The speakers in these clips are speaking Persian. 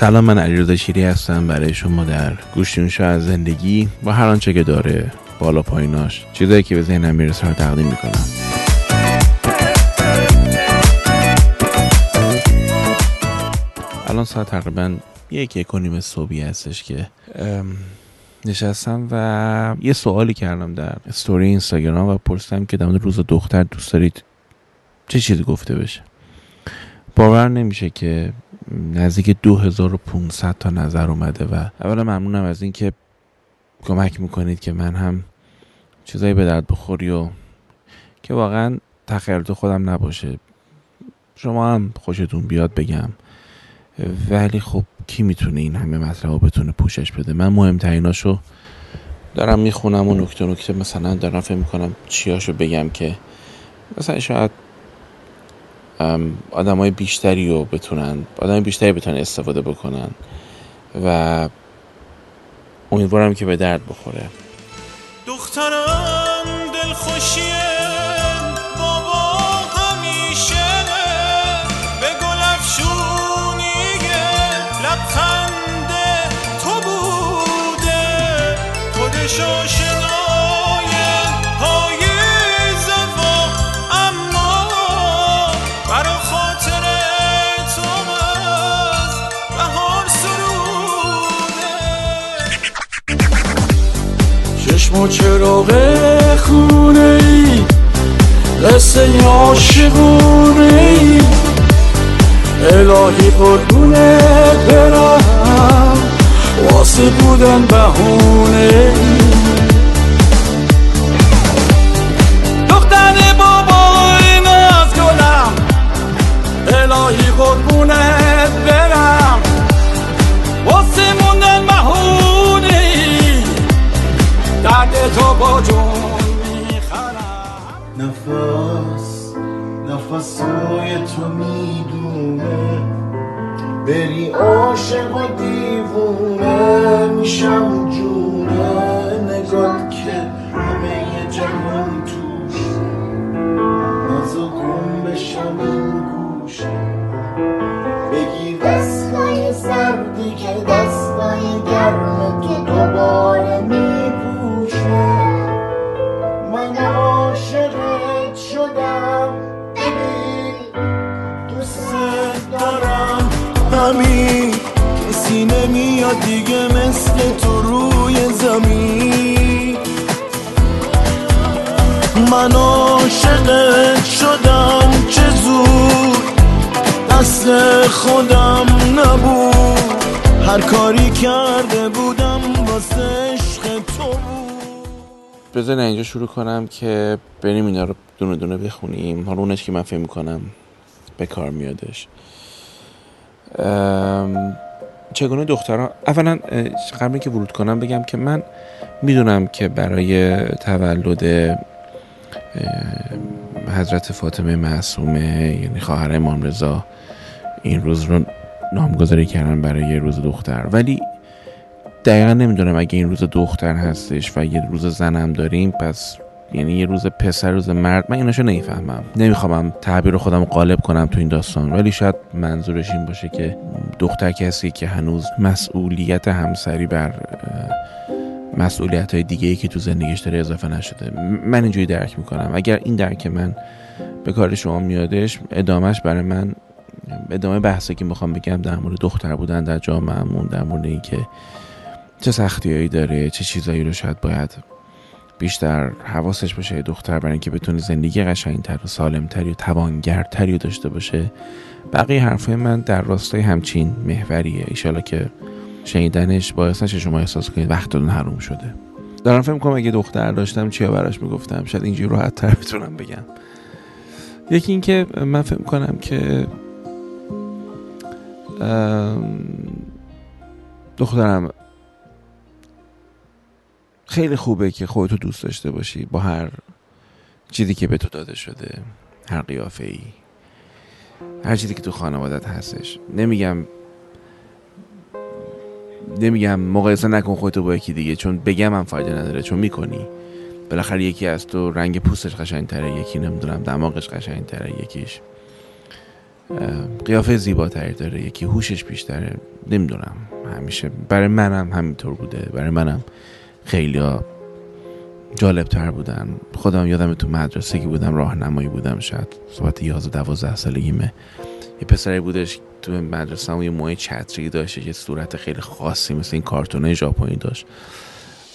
سلام من علیرضا شیری هستم. برای شما در گوشتون از زندگی با هر آنچه که داره بالا پاییناش چیزایی که به ذهنم می‌رسه رو تقدیم می‌کنم. الان ساعت تقریبا یک یک و نیم صبحی هستش که نشستم و یه سوالی کردم در استوری اینستاگرام و پرسیدم که در روز دختر دوست دارید چه چیزی گفته بشه؟ باور نمیشه که نزدیک 2500 تا نظر اومده و اولا ممنونم از اینکه کمک می‌کنید که من هم چیزایی به درد بخوری و که واقعا تخیلات خودم نباشه. شما هم خوشتون بیاد بگم. ولی خب کی می‌تونه این همه مطلب بتونه پوشش بده؟ من مهمتریناشو دارم می‌خونم و نکته نکته مثلا دارم فکر می‌کنم چیاشو بگم که مثلا شاید آدم های بیشتری رو بتونن آدم بیشتری بتونن استفاده بکنن و امیدوارم که به درد بخوره. دخترم دل و چراغ خونه ای قصه عاشقونه ای. الهی قربونه برم واسه بودن بهونه من شدم. دوست دارم. کسی نمیاد دیگه مثل تو روی زمین. من عاشقت شدم. چه زود دست خودم نبود. هر کاری کرده بودم واسه عشق تو بذار اینجا شروع کنم که بریم اینا رو دونه دونه بخونیم. حالا اونش که من فکر می‌کنم به کار میادش. چگونه دختران اولا قبل که ورود کنم بگم که من می‌دونم که برای تولد حضرت فاطمه معصومه یعنی خواهر امام رضا این روز رو نامگذاری کردن برای روز دختر. ولی دقیقا نمی‌دونم اگه این روز دختر هستش و یه روز زنم داریم پس یعنی یه روز پسر روز مرد من ایناشو نمی‌فهمم. نمی‌خوام تعبیر خودم قالب کنم تو این داستان ولی شاید منظورش این باشه که دختر کسی که هنوز مسئولیت همسری بر مسئولیت های دیگه ای که تو زندگیش داره اضافه نشده. من اینجوری درک می‌کنم. اگر این درک من به کار شما میادش ادامهش برای من ادامه بحثی که می‌خوام بگم در مورد دختر بودن در جامعهمون در مورد اینکه چه سختیایی داره چه چیزایی رو شاید باید بیشتر حواسش باشه دختر برای اینکه بتونه زندگی قشنگتر و سالمتری و توانگرتری داشته باشه. بقیه حرفای من در راستای همچین محوریه. ایشالا که شنیدنش باعث نشه شما احساس کنید وقتتون حروم شده. دارم فکر کنم اگه دختر داشتم چیا براش می‌گفتم؟ شاید اینجوری راحت تر بتونم بگم. یکی اینکه من فکر کنم که دخترم خیلی خوبه که خودتو دوست داشته باشی با هر چیزی که به تو داده شده هر قیافه ای هر چیزی که تو خانوادت هستش. نمیگم نمیگم مقایسه نکن خودتو با یکی دیگه چون بگم هم فایده نداره چون می‌کنی. بالاخره یکی از تو رنگ پوستش قشنگ تره یکی نمی‌دونم دماغش قشنگ تره یکیش قیافه زیباتری داره یکی هوشش بیشتره نمی‌دونم. همیشه برای منم همینطور بوده. برای منم خیلی جالب تر بودن. خودم یادم تو مدرسه که بودم راهنمایی بودم شاید صحبت 11 12 سالگیمه. یه پسری بودش تو مدرسه هم یه موهای چتری داشت یه صورت خیلی خاصی مثل این کارتونه ژاپنی داشت.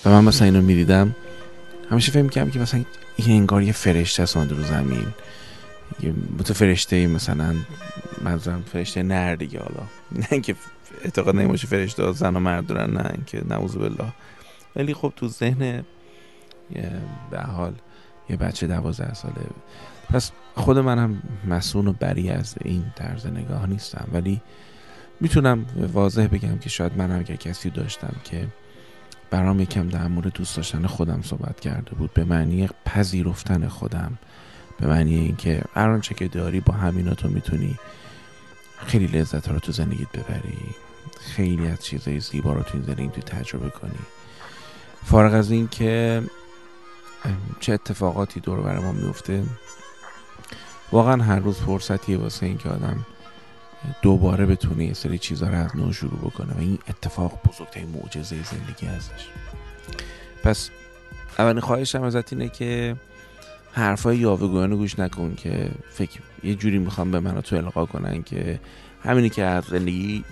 و من مثلا اینو می‌دیدم. همیشه فکر می‌کردم که مثلا این انگار یه فرشته است رو زمین. یه فرشته مثلا منظورم فرشته نر دیگه حالا. نه که اعتقاد نمیشه فرشته زن و مرد دارن نه اینکه نعوذ بالله. ولی خب تو ذهن به حال یه بچه دوازده ساله. پس خود من هم مسئول و بری از این طرز نگاه نیستم. ولی می‌تونم واضح بگم که شاید من اگر کسی داشتم که برام یکم در مورد دوست داشتن خودم صحبت کرده بود. به معنی پذیرفتن خودم. به معنی اینکه هر چه که داری با همینا تو می‌تونی خیلی لذت رو تو زندگیت ببری. خیلی از چیزهای زیبا رو تو این زندگی تجربه کنی. فارغ از این که چه اتفاقاتی دور بر ما میفته واقعا هر روز فرصتیه واسه اینکه آدم دوباره بتونه یه سری چیزها رو از نو شروع بکنه و این اتفاق بزرگترین معجزه زندگی ازش. پس اولین خواهشم ازت اینه که حرفای یاوهگویان گوش نکن که فکر یه جوری می‌خوام به من تو القا کنن که همینی که از زندگی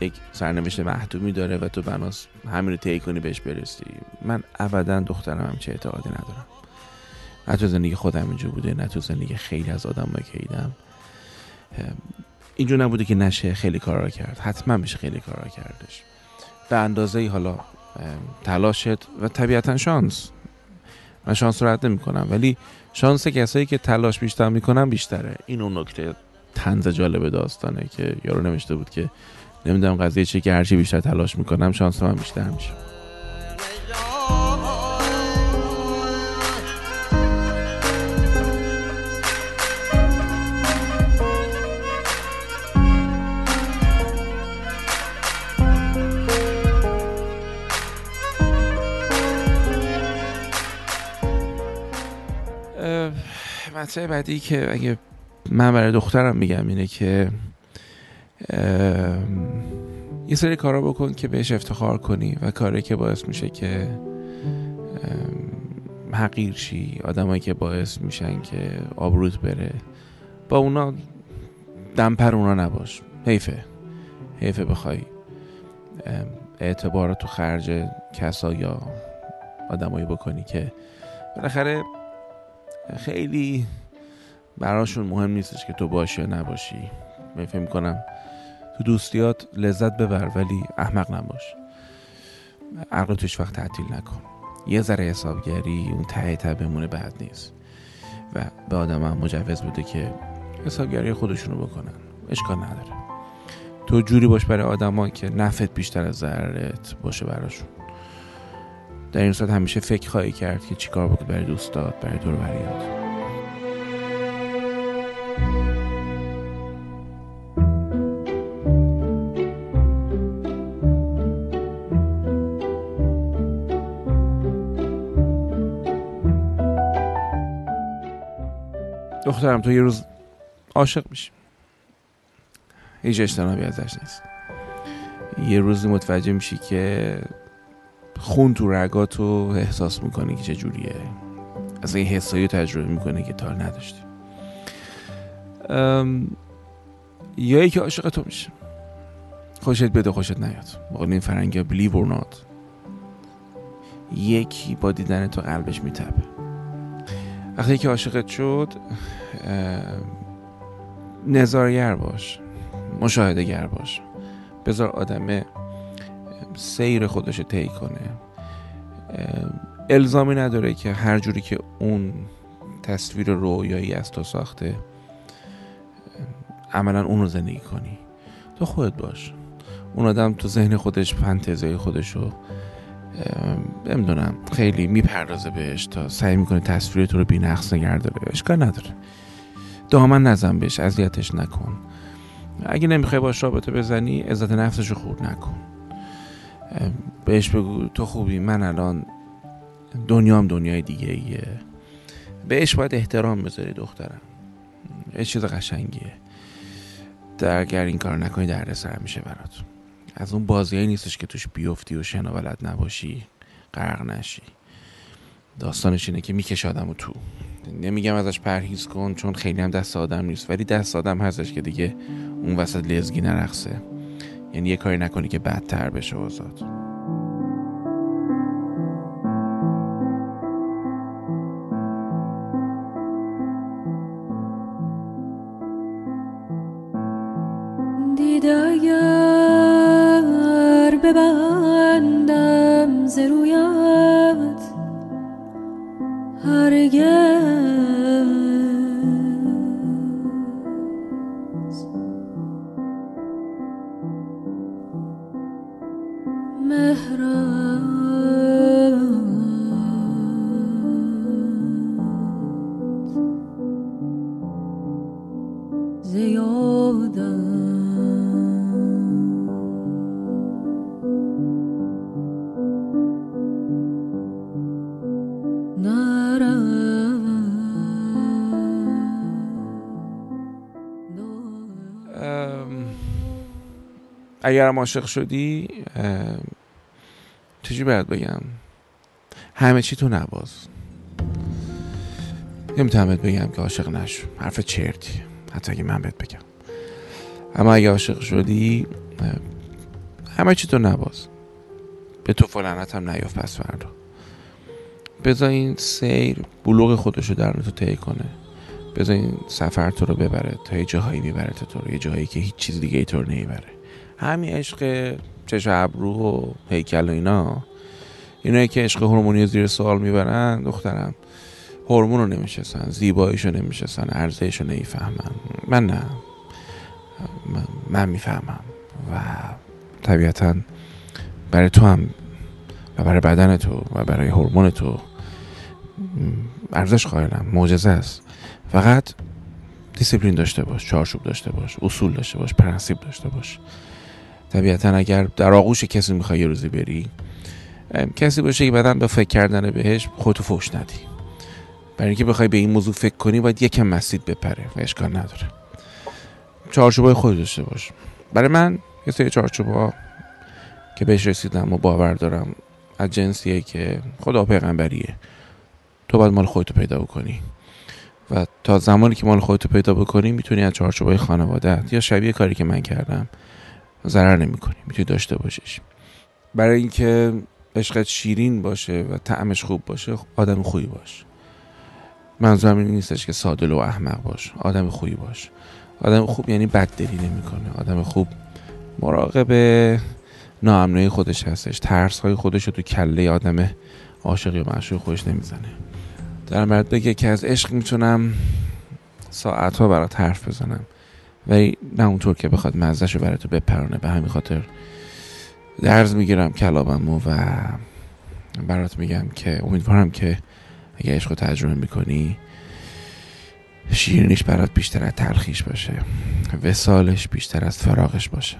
یک سرنوشت محتومی داره و تو بناس همین رو طی کنی بهش برسی. من ابدا دخترم هم چه اعتقادی ندارم. نه تو زندگی خودم اینجا بوده نه تو زندگی خیلی از آدم که دیدم. اینجور نبوده که نشه خیلی کارا کرد. حتما میشه خیلی کارا کردش. به اندازه حالا تلاشت و طبیعتا شانس. من شانس رو رد نمی کنم ولی شانس کسایی که تلاش بیشتر می‌کنن بیشتره. این اون نکته تنز جالب داستانه که یارو نوشته بود که نمی‌دونم قضیه چه که هرچی بیشتر تلاش می‌کنم شانس من بیشتر میشه. مطلب بعدی که اگه من برای دخترم میگم اینه که یه سری کارا بکن که بهش افتخار کنی و کاری که باعث میشه که حقیر شی آدمایی که باعث میشن که آبروت بره. با اونا دمپر اونا نباش. حیفه. حیفه بخوای اعتبار تو خرج کسا یا آدمایی بکنی که بالاخره خیلی براشون مهم نیستش که تو باشی یا نباشی. من فکر کنم تو دوستیات لذت ببر ولی احمق نباش. عقل توش وقت تعطیل نکن. یه ذره حسابگری اون ته ته بمونه بعد نیست. و به آدم هم مجوز بوده که حسابگری خودشونو بکنن. اشکال نداره. تو جوری باش برای آدما که نفت بیشتر از ضررت باشه براشون. در این صورت همیشه فکر خواهی کرد که چیکار بکنی برای دوستات برای دور بریات دخترم تو یه روز عاشق میشی. هیچ اجتنابی ازش نیست. یه روزی متوجه میشی که خون تو رگاتو احساس می‌کنی که چجوریه از این حسایی تجربه می‌کنه که تا نداشتی. یا که عاشق تو میشه. خوشت بده خوشت نیاد. بقول این فرنگی بلیو اور یکی با دیدن تو قلبش میتبه وقتی که عاشقت شد نظارگر باش مشاهده گر باش. بذار آدم سیر خودش طی کنه. الزامی نداره که هر جوری که اون تصویر رویایی از تو ساخته عملا اون رو زندگی کنی. تو خودت باش. اون آدم تو ذهن خودش فانتزیای خودش رو نمی‌دونم خیلی می‌پردازه بهش تا سعی می‌کنه تصویر تو رو بینقص نگه داره. اشکال نداره. دامن نزن بهش اذیتش نکن. اگه نمی‌خوای باش رابطه بزنی عزت نفسش رو خورد نکن. بهش بگو تو خوبی من الان دنیام دنیای دیگه ایه بهش باید احترام بذاری دخترم. یه چیز قشنگیه. در اگر این کار نکنی در سر میشه برات. از اون بازیایی نیستش که توش بیفتی و شنا بلد نباشی غرق نشی. داستانش اینه که می‌کشه آدم تو. نمیگم ازش پرهیز کن چون خیلی هم دست آدم نیست. ولی دست آدم هستش که دیگه اون وسط لزگی نرخصه یعنی یه کاری نکنی که بدتر بشه دیده اگر ببندم ز اگرم عاشق شدی چجوری باید بگم؟ همه چی تو نباز نمی‌تونم بهت بگم که عاشق نشو. حرف چرتی. حتی اگه من بهت بگم. اما اگه عاشق شدی همه چی تو نباز به تو فلانت هم نیاف پس فردا. بذار این سیر بلوغ خودشو در تو طی کنه. بذار این سفر تو رو ببره. تا یه جاهایی می‌بره تو رو. یه جاهایی که هیچ چیز دیگه ای تو رو نمی‌بره. همین عشق چشم ابرو و هیکل و اینا. اینایی که عشق هورمونی زیر سوال می‌برن دخترم هورمون رو نمی‌شناسن زیباییش رو نمی‌شناسن ارزشش رو نمی‌فهمن. من نه. من, من می‌فهمم. و طبیعتا برای تو هم و برای بدن تو و برای هورمون تو ارزش قائلم. معجزه است. فقط دیسیپلین داشته باش چارچوب داشته باش اصول داشته باش پرنسیپ داشته باش. طبیعتا اگر در آغوش کسی می‌خوای یه روزی بری کسی باشه که بعدا به فکر کردن بهش خودتو فوش ندی. برای اینکه بخوای به این موضوع فکر کنی باید یکم مستیت بپره و اشکال نداره. چارچوبای خود داشته باش. برای من یه سری چارچوبا که بهش رسیدم و باور دارم از جنسیه که خدا پیغمبریه. تو باید مال خودتو پیدا بکنی. و تا زمانی که مال خودتو پیدا بکنی می‌تونی از چارچوبای خانوادت یا شبیه کاری که من کردم ضرر نمی‌کنی می‌تونی داشته باشیش. برای اینکه عشقت شیرین باشه و طعمش خوب باشه آدم خوبی باش. منظورم این نیستش که سادل و احمق باش آدم خوبی باش. آدم خوب یعنی بددلی نمی‌کنه آدم خوب مراقب ناامنی خودش هستش ترس های خودش رو تو کله آدم عاشق یا معشوق خودش نمی‌زنه. در مرد بگه که از عشق می‌تونم ساعت ها برات حرف بزنم. ولی نه اونطور که بخواد مزهش رو برای تو بپرانه به همین خاطر درز می‌گیرم کلاممو و برات میگم که امیدوارم که اگه عشق تجربه می‌کنی شیرینیش برات بیشتر از تلخیش باشه. وسالش بیشتر از فراغش باشه.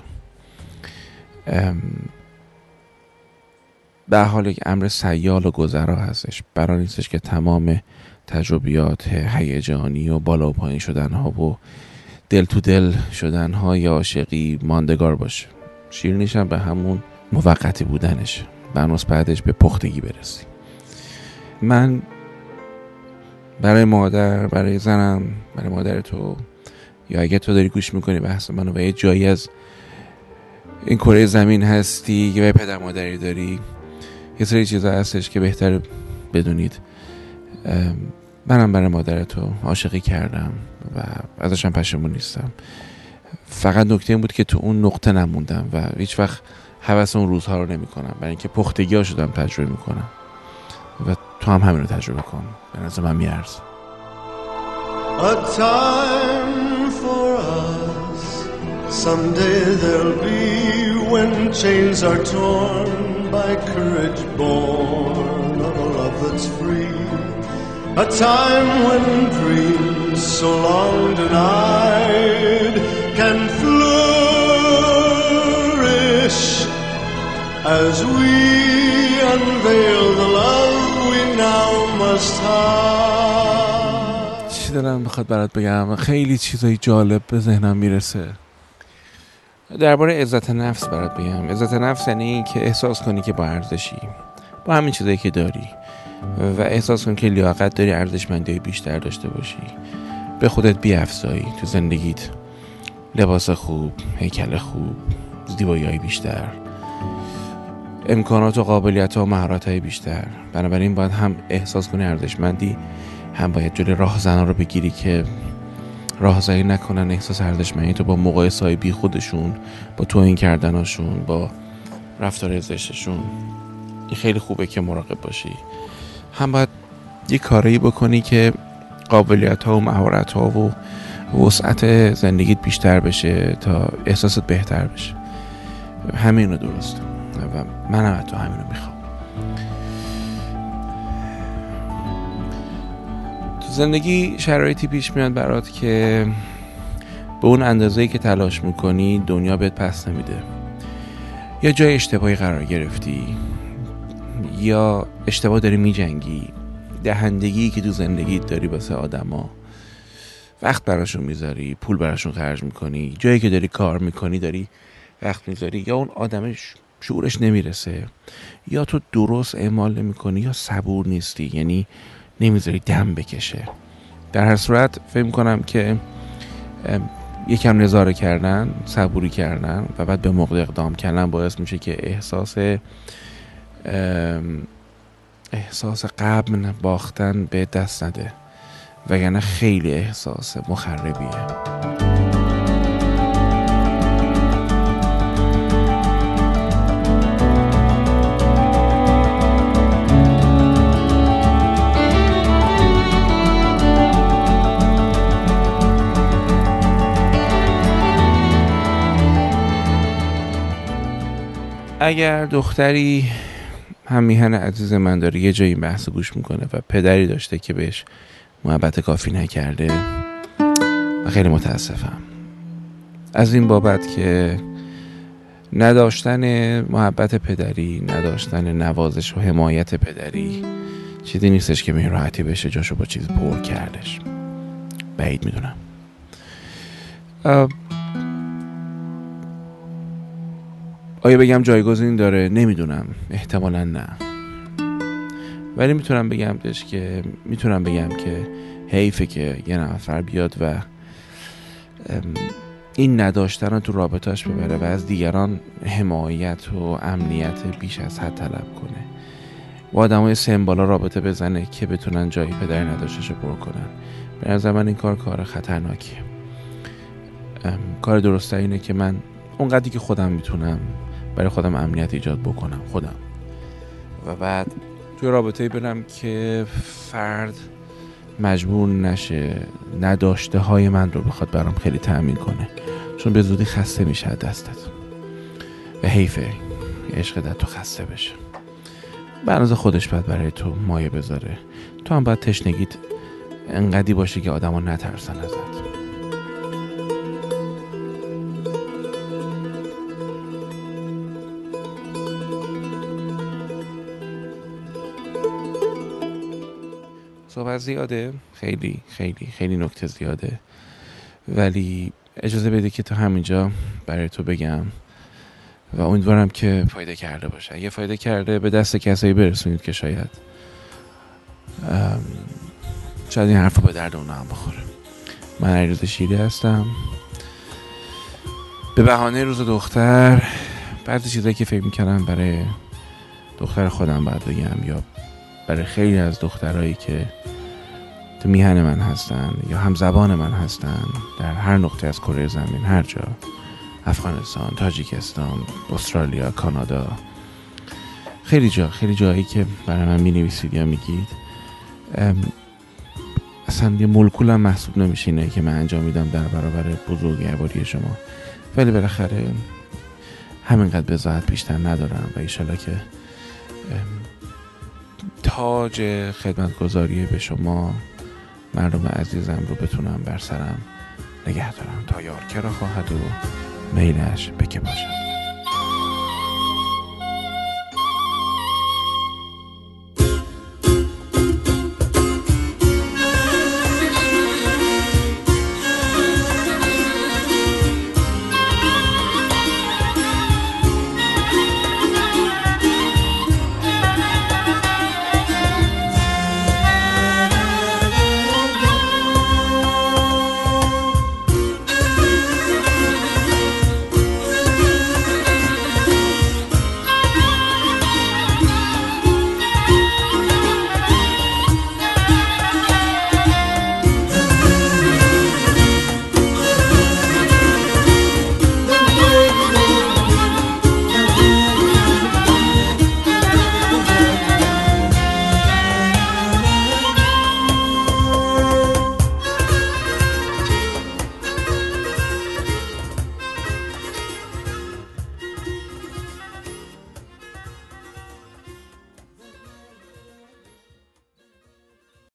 به حال یک امر سیال و گذرا هستش. برای نیستش که تمام تجربیات هیجانی و بالا و پایین شدن ها و دل تو دل شدن ها یا عاشقی ماندگار باشه. شیرینیش هم به همون موقتی بودنش. بناس بعدش به پختگی برسی. من برای مادر برای زنم برای مادر تو یا اگه تو داری گوش می‌کنی بحث منو و یه جایی از این کره زمین هستی یه پدر مادری داری یه سری چیزا هستش که بهتر بدونید. منم برای مادر تو عاشقی کردم. و ازشم پشیمون نیستم. فقط نکته این بود که تو اون نقطه نموندم و هیچ وقت حوث اون روزها رو نمی کنم برای اینکه پختگی ها شدم تجربه می‌کنم. و تو هم همین رو تجربه کن. به نظر من میارز A time for us. Someday there'll be when chains are torn by courage born of a love that's free. A time when dreams so long denied can flourish. As we unveil the love we now must hide. چی دارم بخواد برات بگم؟ خیلی چیزای جالب به ذهنم می‌رسه. درباره عزت نفس برات بگم. عزت نفس یعنی که احساس کنی که با ارزشی با همین چیزایی که داری. و احساس کنی که لیاقت داری ارزشمندی بیشتر داشته باشی. به خودت بیافزایی تو زندگیت. لباس خوب هیکل خوب زیبایی بیشتر. امکانات و قابلیت و مهارت های بیشتر. بنابراین باید هم احساس کنی ارزشمندی هم باید جلوی راهزنان رو بگیری که راهزنی نکنن احساس ارزشمندی تو با مقایسه های بی خودشون با توهین کردناشون با رفتار زشتشون. این خیلی خوبه که مراقب باشی. هم باید یه کاری بکنی که قابلیت ها و مهارت ها و وسعت زندگیت بیشتر بشه تا احساست بهتر بشه. همین رو درست. و من هم تو همین رو می‌خوام. تو زندگی شرایطی پیش میاد برات که به اون اندازه‌ای که تلاش می‌کنی دنیا بهت پس نمیده. یا جای اشتباهی قرار گرفتی. یا اشتباه داری میجنگی؟ دهندگی که تو زندگی داری واسه آدما. وقت براشون می‌ذاری پول براشون خرج می‌کنی. جایی که داری کار می‌کنی داری وقت می‌ذاری. یا اون آدمش شعورش نمی‌رسه. یا تو درست اعمال نمی‌کنی یا صبور نیستی. یعنی نمی‌ذاری دم بکشه. در هر صورت فکر می‌کنم که یکم نظاره کردن صبوری کردن و بعد به موقع اقدام کردن باعث میشه که احساس احساس قبل باختن به دست نده. وگرنه خیلی احساس مخربیه. اگر دختری هم میهن عزیز من داره یه جایی بحث گوش می‌کنه و پدری داشته که بهش محبت کافی نکرده. و خیلی متاسفم. از این بابت که نداشتن محبت پدری نداشتن نوازش و حمایت پدری چیزی نیستش که این راحتی بشه جاشو با چیز پر کردش. بعید می‌دونم. آیا بگم جایگزین داره؟ نمی‌دونم. احتمالا نه. ولی می‌تونم بگم که می‌تونم بگم که حیفه که یه نفر بیاد و این نداشتن رو تو رابطهش ببره و از دیگران حمایت و امنیت بیش از حد طلب کنه. با آدم های سمبالا رابطه بزنه که بتونن جایی پدر نداشتش رو پر کنن. به نظر من این کار کار خطرناکیه. کار درسته اینه که من اونقدری که خودم می‌تونم برای خودم امنیت ایجاد بکنم خودم. و بعد توی رابطه برم که فرد مجبور نشه نداشته های من رو بخواد برام خیلی تأمین کنه. چون به زودی خسته میشه دستت. و حیفه عشق در تو خسته بشه. برنازه خودش باید برای تو مایه بذاره. تو هم باید تشنگیت انقدی باشه که آدما نترسن ازت. صحبت زیاده؟ خیلی خیلی خیلی نکته زیاده. ولی اجازه بده که تا همینجا برای تو بگم و امیدوارم که فایده کرده باشه. اگه فایده کرده به دست کسایی برسونید که شاید شاید این حرف به درد اونا هم بخوره. من عریض شیری هستم. به بهانه روز دختر بعضی چیزایی که فکر می‌کردم برای دختر خودم باید بگم یا برای خیلی از دخترهایی که تو میهن من هستن یا هم زبان من هستن در هر نقطه از کره زمین هر جا. افغانستان تاجیکستان استرالیا کانادا. خیلی جا خیلی جایی که برای من می نویسید یا میگید. اصلا یه ملکولم محسوب نمیشه اینه که من انجام میدم در برابر بزرگواری شما. ولی بالاخره همینقدر بزاعت بیشتر ندارم و ایشالا که تاج خدمتگذاری به شما. مردم عزیزم رو بتونم بر سرم نگه دارم. تا یار کرا خواهد و میلش بکه باشد.